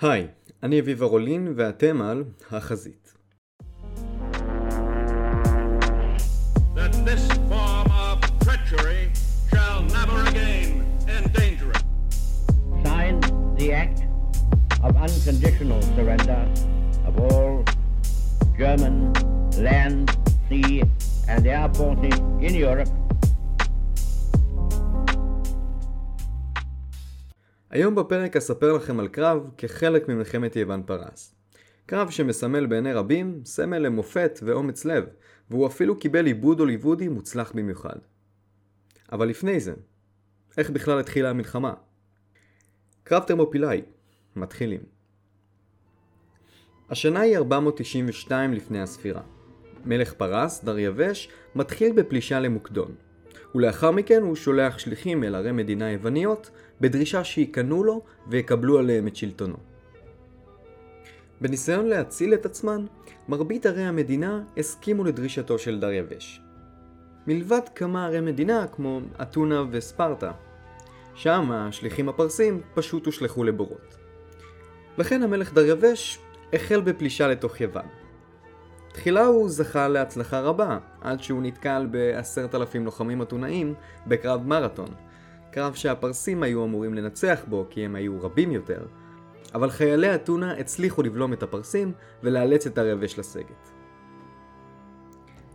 היי, אני אביב ארולין ואתם על החזית. that this form of treachery shall never again endanger it. sign the act of unconditional surrender of all German land, sea, and air forces in Europe היום בפרק אספר לכם על קרב כחלק ממלחמת יוון פרס. קרב שמסמל בעיני רבים סמל למופת ואומץ לב, והוא אפילו קיבל עיבוד הוליוודי מוצלח במיוחד. אבל לפני זה, איך בכלל התחילה המלחמה? קרב תרמופילאי, מתחילים. השנה היא 492 לפני הספירה. מלך פרס, דריווש, מתחיל בפלישה למוקדון. ולאחר מכן הוא שולח שליחים אל ערי מדינה יווניות בדרישה שייכנעו לו ויקבלו עליהם את שלטונו. בניסיון להציל את עצמן, מרבית ערי המדינה הסכימו לדרישתו של דריווש. מלבד כמה ערי מדינה כמו אתונה וספרטה. שם השליחים הפרסים פשוט הושלכו לבורות. לכן המלך דריווש החל בפלישה לתוך יוון. תחילה הוא זכה להצלחה רבה, עד שהוא נתקל בעשרת אלפים לוחמים אתונאים בקרב מרתון, קרב שהפרסים היו אמורים לנצח בו כי הם היו רבים יותר, אבל חיילי אתונה הצליחו לבלום את הפרסים ולאלץ את דריווש לסגת.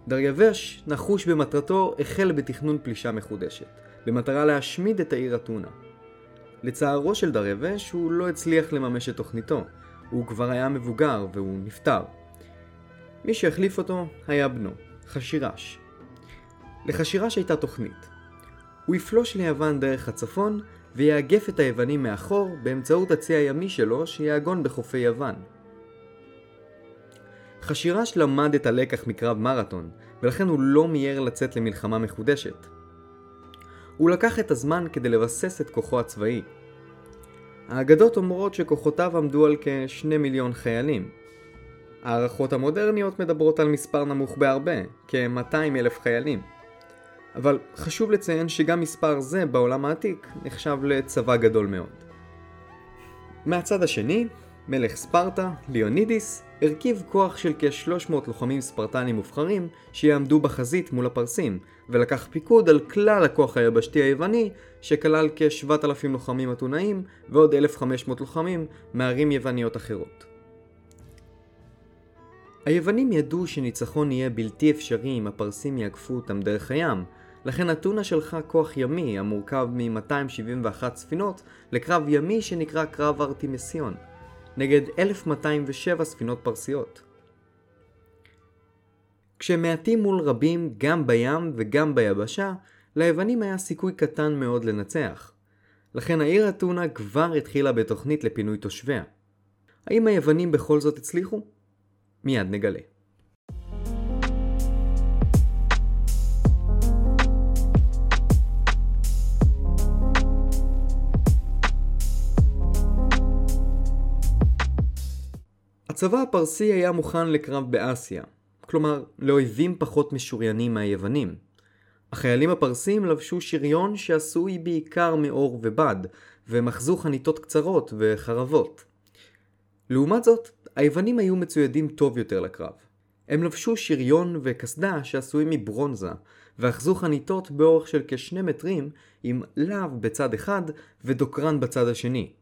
דריווש, נחוש במטרתו, החל בתכנון פלישה מחודשת, במטרה להשמיד את העיר אתונה. לצערו של דריווש, הוא לא הצליח לממש את תוכניתו, הוא כבר היה מבוגר והוא נפטר. מי שהחליף אותו היה בנו, חשירש. לחשירש הייתה תוכנית. הוא יפלוש ליוון דרך הצפון ויאגף את היוונים מאחור באמצעות הצי הימי שלו שיעגון בחופי יוון. חשירש למד את הלקח מקרב מרתון, ולכן הוא לא מיהר לצאת למלחמה מחודשת. הוא לקח את הזמן כדי לבסס את כוחו הצבאי. האגדות אומרות שכוחותיו עמדו על כשני מיליון חיילים. ההערכות המודרניות מדברות על מספר נמוך בהרבה, כ-200 אלף חיילים. אבל חשוב לציין שגם מספר זה בעולם העתיק נחשב לצבא גדול מאוד. מהצד השני, מלך ספרטה, ליאונידיס, הרכיב כוח של כ-300 לוחמים ספרטנים מובחרים שיעמדו בחזית מול הפרסים, ולקח פיקוד על כלל הכוח היבשתי היווני, שכלל כ-7,000 לוחמים אתונאים ועוד 1,500 לוחמים מערים יווניות אחרות. היוונים ידעו שניצחון יהיה בלתי אפשרי אם הפרסים יעקפו אותם דרך הים, לכן אתונה שלחה כוח ימי המורכב מ-271 ספינות לקרב ימי שנקרא קרב ארטימסיון, נגד 1207 ספינות פרסיות. כשמעטים מול רבים גם בים וגם ביבשה, ליוונים היה סיכוי קטן מאוד לנצח. לכן העיר אתונה כבר התחילה בתוכנית לפינוי תושביה. האם היוונים בכל זאת הצליחו? מיד נגלה. הצבא הפרסי היה מוכן לקרב באסיה, כלומר לאויבים פחות משוריינים מהיוונים. החיילים הפרסים לבשו שריון שעשוי בעיקר מאור ובד, והם אחזו חניתות קצרות וחרבות. לעומת זאת, היוונים היו מצוידים טוב יותר לקרב. הם לבשו שריון וקסדה שעשויים מברונזה, ואחזו חניתות באורך של כשני מטרים עם להב בצד אחד ודוקרן בצד השני.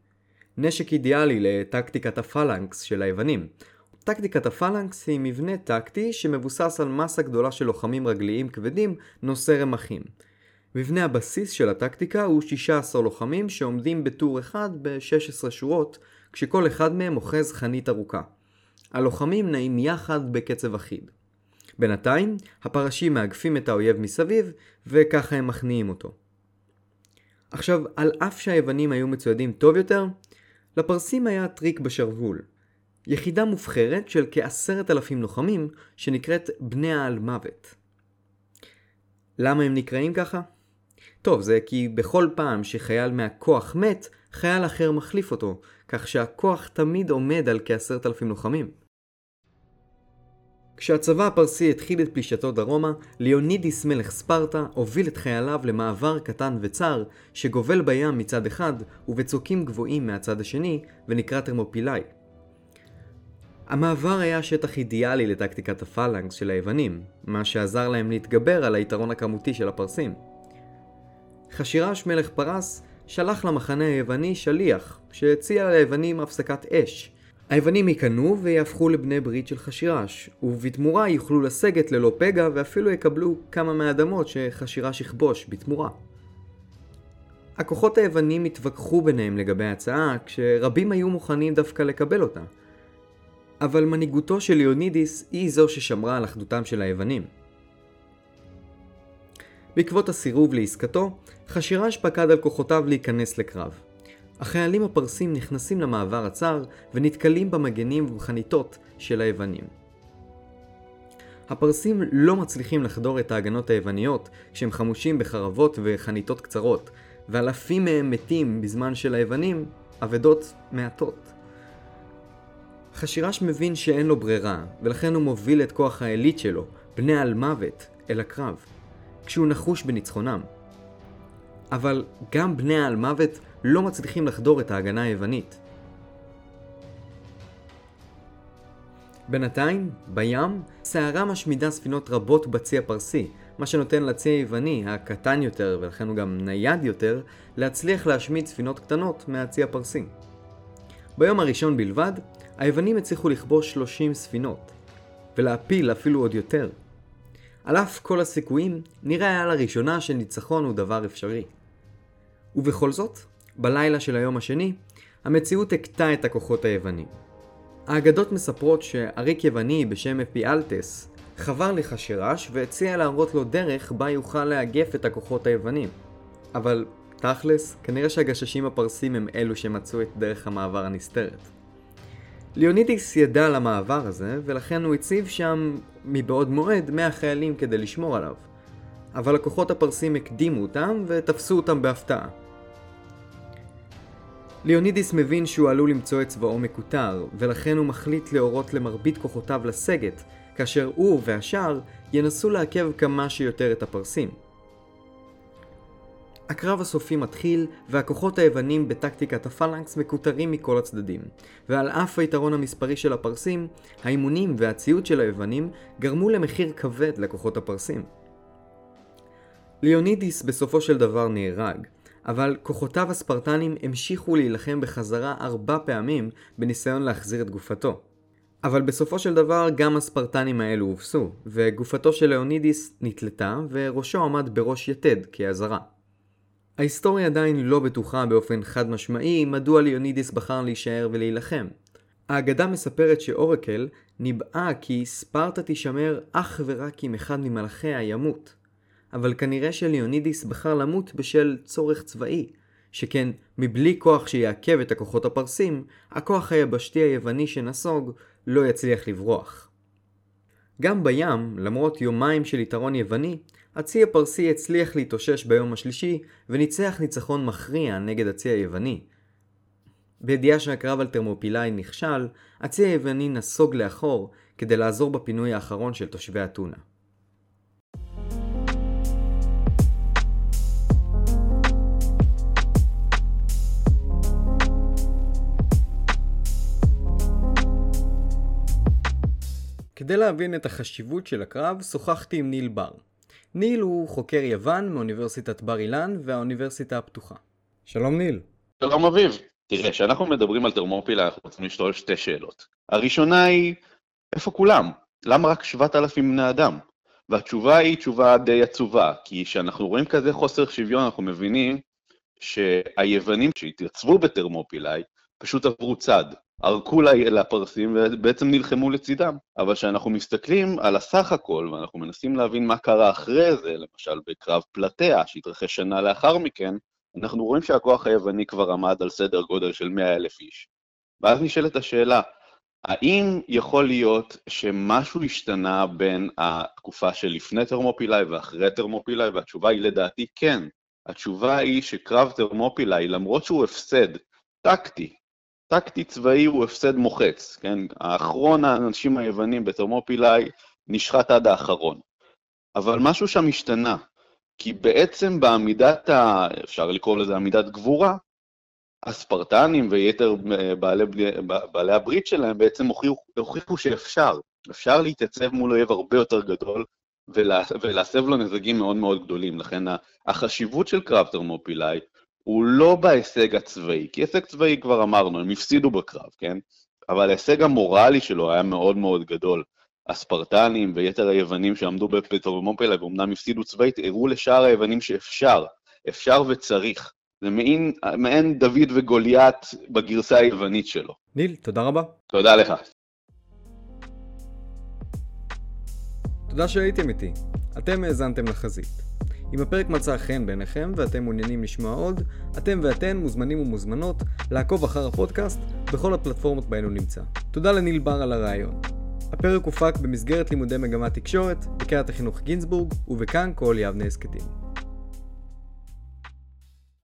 נשק אידיאלי לטקטיקת הפלנקס של היוונים. טקטיקת הפלנקס היא מבנה טקטי שמבוסס על מסה גדולה של לוחמים רגליים כבדים נושא רמחים. מבנה הבסיס של הטקטיקה הוא 16 לוחמים שעומדים בטור אחד ב-16 שורות, כשכל אחד מהם אוחז חנית ארוכה. הלוחמים נעים יחד בקצב אחיד. בינתיים, הפרשים מאגפים את האויב מסביב, וככה הם מכניעים אותו. עכשיו, על אף שהיוונים היו מצוידים טוב יותר, לפרסים היה טריק בשרוול. יחידה מובחרת של כעשרת אלפים לוחמים שנקראת בני האלמוות. למה הם נקראים ככה? טוב, זה כי בכל פעם שחייל מהכוח מת, חייל אחר מחליף אותו, כך שהכוח תמיד עומד על כעשרת אלפים לוחמים. כשהצבא הפרסי התחיל את פלישתו דרומה, ליאונידיס מלך ספרטה הוביל את חייליו למעבר קטן וצר שגובל בים מצד אחד ובצוקים גבוהים מהצד השני ונקרא תרמופילאי. המעבר היה שטח אידיאלי לטקטיקת הפלנקס של היוונים, מה שעזר להם להתגבר על היתרון הכמותי של הפרסים. חשירש מלך פרס שלח למחנה היווני שליח, שהציע ליוונים הפסקת אש. היוונים ייכנעו ויהפכו לבני ברית של חשירש, ובתמורה יוכלו לסגת ללא פגע ואפילו יקבלו כמה מהאדמות שחשירש יכבוש בתמורה. הכוחות היוונים התווכחו ביניהם לגבי ההצעה, כשרבים היו מוכנים דווקא לקבל אותה. אבל מנהיגותו של ליאונידיס היא זו ששמרה על אחדותם של היוונים. בעקבות הסירוב לעסקתו, חשירש פקד על כוחותיו להיכנס לקרב. החיילים הפרסים נכנסים למעבר הצר ונתקלים במגנים ובחניתות של היוונים. הפרסים לא מצליחים לחדור את ההגנות היווניות כשהם חמושים בחרבות וחניתות קצרות, ואלפים מהם מתים בזמן שליוונים אבדות מעטות. חשירש מבין שאין לו ברירה, ולכן הוא מוביל את כוח העילית שלו, בני על מוות, אל הקרב, כשהוא נחוש בניצחונם. אבל גם בני על מוות לא מצליחים לחדור את ההגנה היוונית. בינתיים, בים, סערה משמידה ספינות רבות בצי הפרסי, מה שנותן לצי היווני, הקטן יותר ולכן הוא גם נייד יותר, להצליח להשמיד ספינות קטנות מהצי הפרסי. ביום הראשון בלבד, היוונים הצליחו לכבוש 30 ספינות, ולהפיל אפילו עוד יותר. על אף כל הסיכויים, נראה היה לראשונה שניצחון הוא דבר אפשרי. ובכל זאת, בלילה של היום השני, המציאות הכתה את הכוחות היוונים. האגדות מספרות שעריק יווני בשם אפיאלטס חבר לחשירש והציע להראות לו דרך בה יוכל לאגף את הכוחות היוונים. אבל תכלס, כנראה שהגששים הפרסים הם אלו שמצאו את דרך המעבר הנסתרת. ליאונידיס ידע על המעבר הזה, ולכן הוא הציב שם מבעוד מועד 100 חיילים כדי לשמור עליו. אבל הכוחות הפרסים הקדימו אותם ותפסו אותם בהפתעה. ליאונידיס מבין שהוא עלול למצוא את צבאו מקוטר, ולכן הוא מחליט להורות למרבית כוחותיו לסגת, כאשר הוא והשאר ינסו לעכב כמה שיותר את הפרסים. הקרב הסופי מתחיל, והכוחות היוונים בטקטיקת הפלנקס מקוטרים מכל הצדדים, ועל אף היתרון המספרי של הפרסים, האימונים והציוד של היוונים גרמו למחיר כבד לכוחות הפרסים. ליאונידיס בסופו של דבר נהרג, אבל כוחותיו הספרטנים המשיכו להילחם בחזרה ארבע פעמים בניסיון להחזיר את גופתו. אבל בסופו של דבר גם הספרטנים האלו הובסו, וגופתו של ליאונידיס נתלתה, וראשו עמד בראש יתד כאזהרה. ההיסטוריה עדיין לא בטוחה באופן חד משמעי מדוע ליאונידיס בחר להישאר ולהילחם. האגדה מספרת שאורקל ניבאה כי ספרטה תישמר אך ורק אם אחד ממלכיה ימות. אבל כנראה שליאונידיס בחר למות בשל צורך צבאי, שכן מבלי כוח שיעכב את הכוחות הפרסים, הכוח היבשתי היווני שנסוג לא יצליח לברוח. גם בים, למרות יומיים של יתרון יווני, הצי הפרסי הצליח להתאושש ביום השלישי וניצח ניצחון מכריע נגד הצי היווני. בידיעה שהקרב על תרמופילאי נכשל, הצי היווני נסוג לאחור כדי לעזור בפינוי האחרון של תושבי אתונה. כדי להבין את החשיבות של הקרב, שוחחתי עם ניל בר. ניל הוא חוקר יוון מאוניברסיטת בר אילן והאוניברסיטה הפתוחה. שלום ניל. שלום אביב. תראה, כשאנחנו מדברים על תרמופילה אנחנו רוצים לשאול שתי שאלות. הראשונה היא, איפה כולם? למה רק 7,000 בני אדם? והתשובה היא תשובה די עצובה, כי כשאנחנו רואים כזה חוסר שוויון אנחנו מבינים שהיוונים שהתייצבו בתרמופילאי פשוט עברו צד. ערקו לפרסים ובעצם נלחמו לצידם. אבל כשאנחנו מסתכלים על הסך הכל, ואנחנו מנסים להבין מה קרה אחרי זה, למשל בקרב פלטאה, שהתרחש שנה לאחר מכן, אנחנו רואים שהכוח היווני כבר עמד על סדר גודל של 100 אלף איש. ואז נשאלת השאלה, האם יכול להיות שמשהו השתנה בין התקופה שלפני תרמופילאי ואחרי תרמופילאי? והתשובה היא לדעתי כן. התשובה היא שקרב תרמופילאי, למרות שהוא הפסד טקטי, טקטי צבאי הוא הפסד מוחץ, כן? האחרון האנשים היוונים בתרמופילאי נשחט עד האחרון. אבל משהו שם השתנה, כי בעצם בעמידת, ה... אפשר לקרוא לזה עמידת גבורה, הספרטנים ויתר בעלי, בעלי הברית שלהם בעצם הוכיחו, הוכיחו שאפשר, אפשר להתייצב מול אויב הרבה יותר גדול ולה, ולהסב לו נזקים מאוד מאוד גדולים. לכן החשיבות של קרב תרמופילאי הוא לא בהישג הצבאי, כי הישג צבאי כבר אמרנו, הם הפסידו בקרב, כן? אבל ההישג המורלי שלו היה מאוד מאוד גדול. הספרטנים ויתר היוונים שעמדו בפטרומופלה ואומנם הפסידו צבאית, הראו לשאר היוונים שאפשר, אפשר וצריך. זה מעין, מעין דוד וגוליית בגרסה היוונית שלו. ניל, תודה רבה. תודה לך. תודה שהייתם איתי. אתם האזנתם לחזית. אם הפרק מצא חן בעיניכם ואתם מעוניינים לשמוע עוד, אתם ואתן מוזמנים ומוזמנות לעקוב אחר הפודקאסט בכל הפלטפורמות בהן הוא נמצא. תודה לניל בר על הרעיון. הפרק הופק במסגרת לימודי מגמת תקשורת, בקריית החינוך גינזבורג ובכאן כל יבנה הסכתים.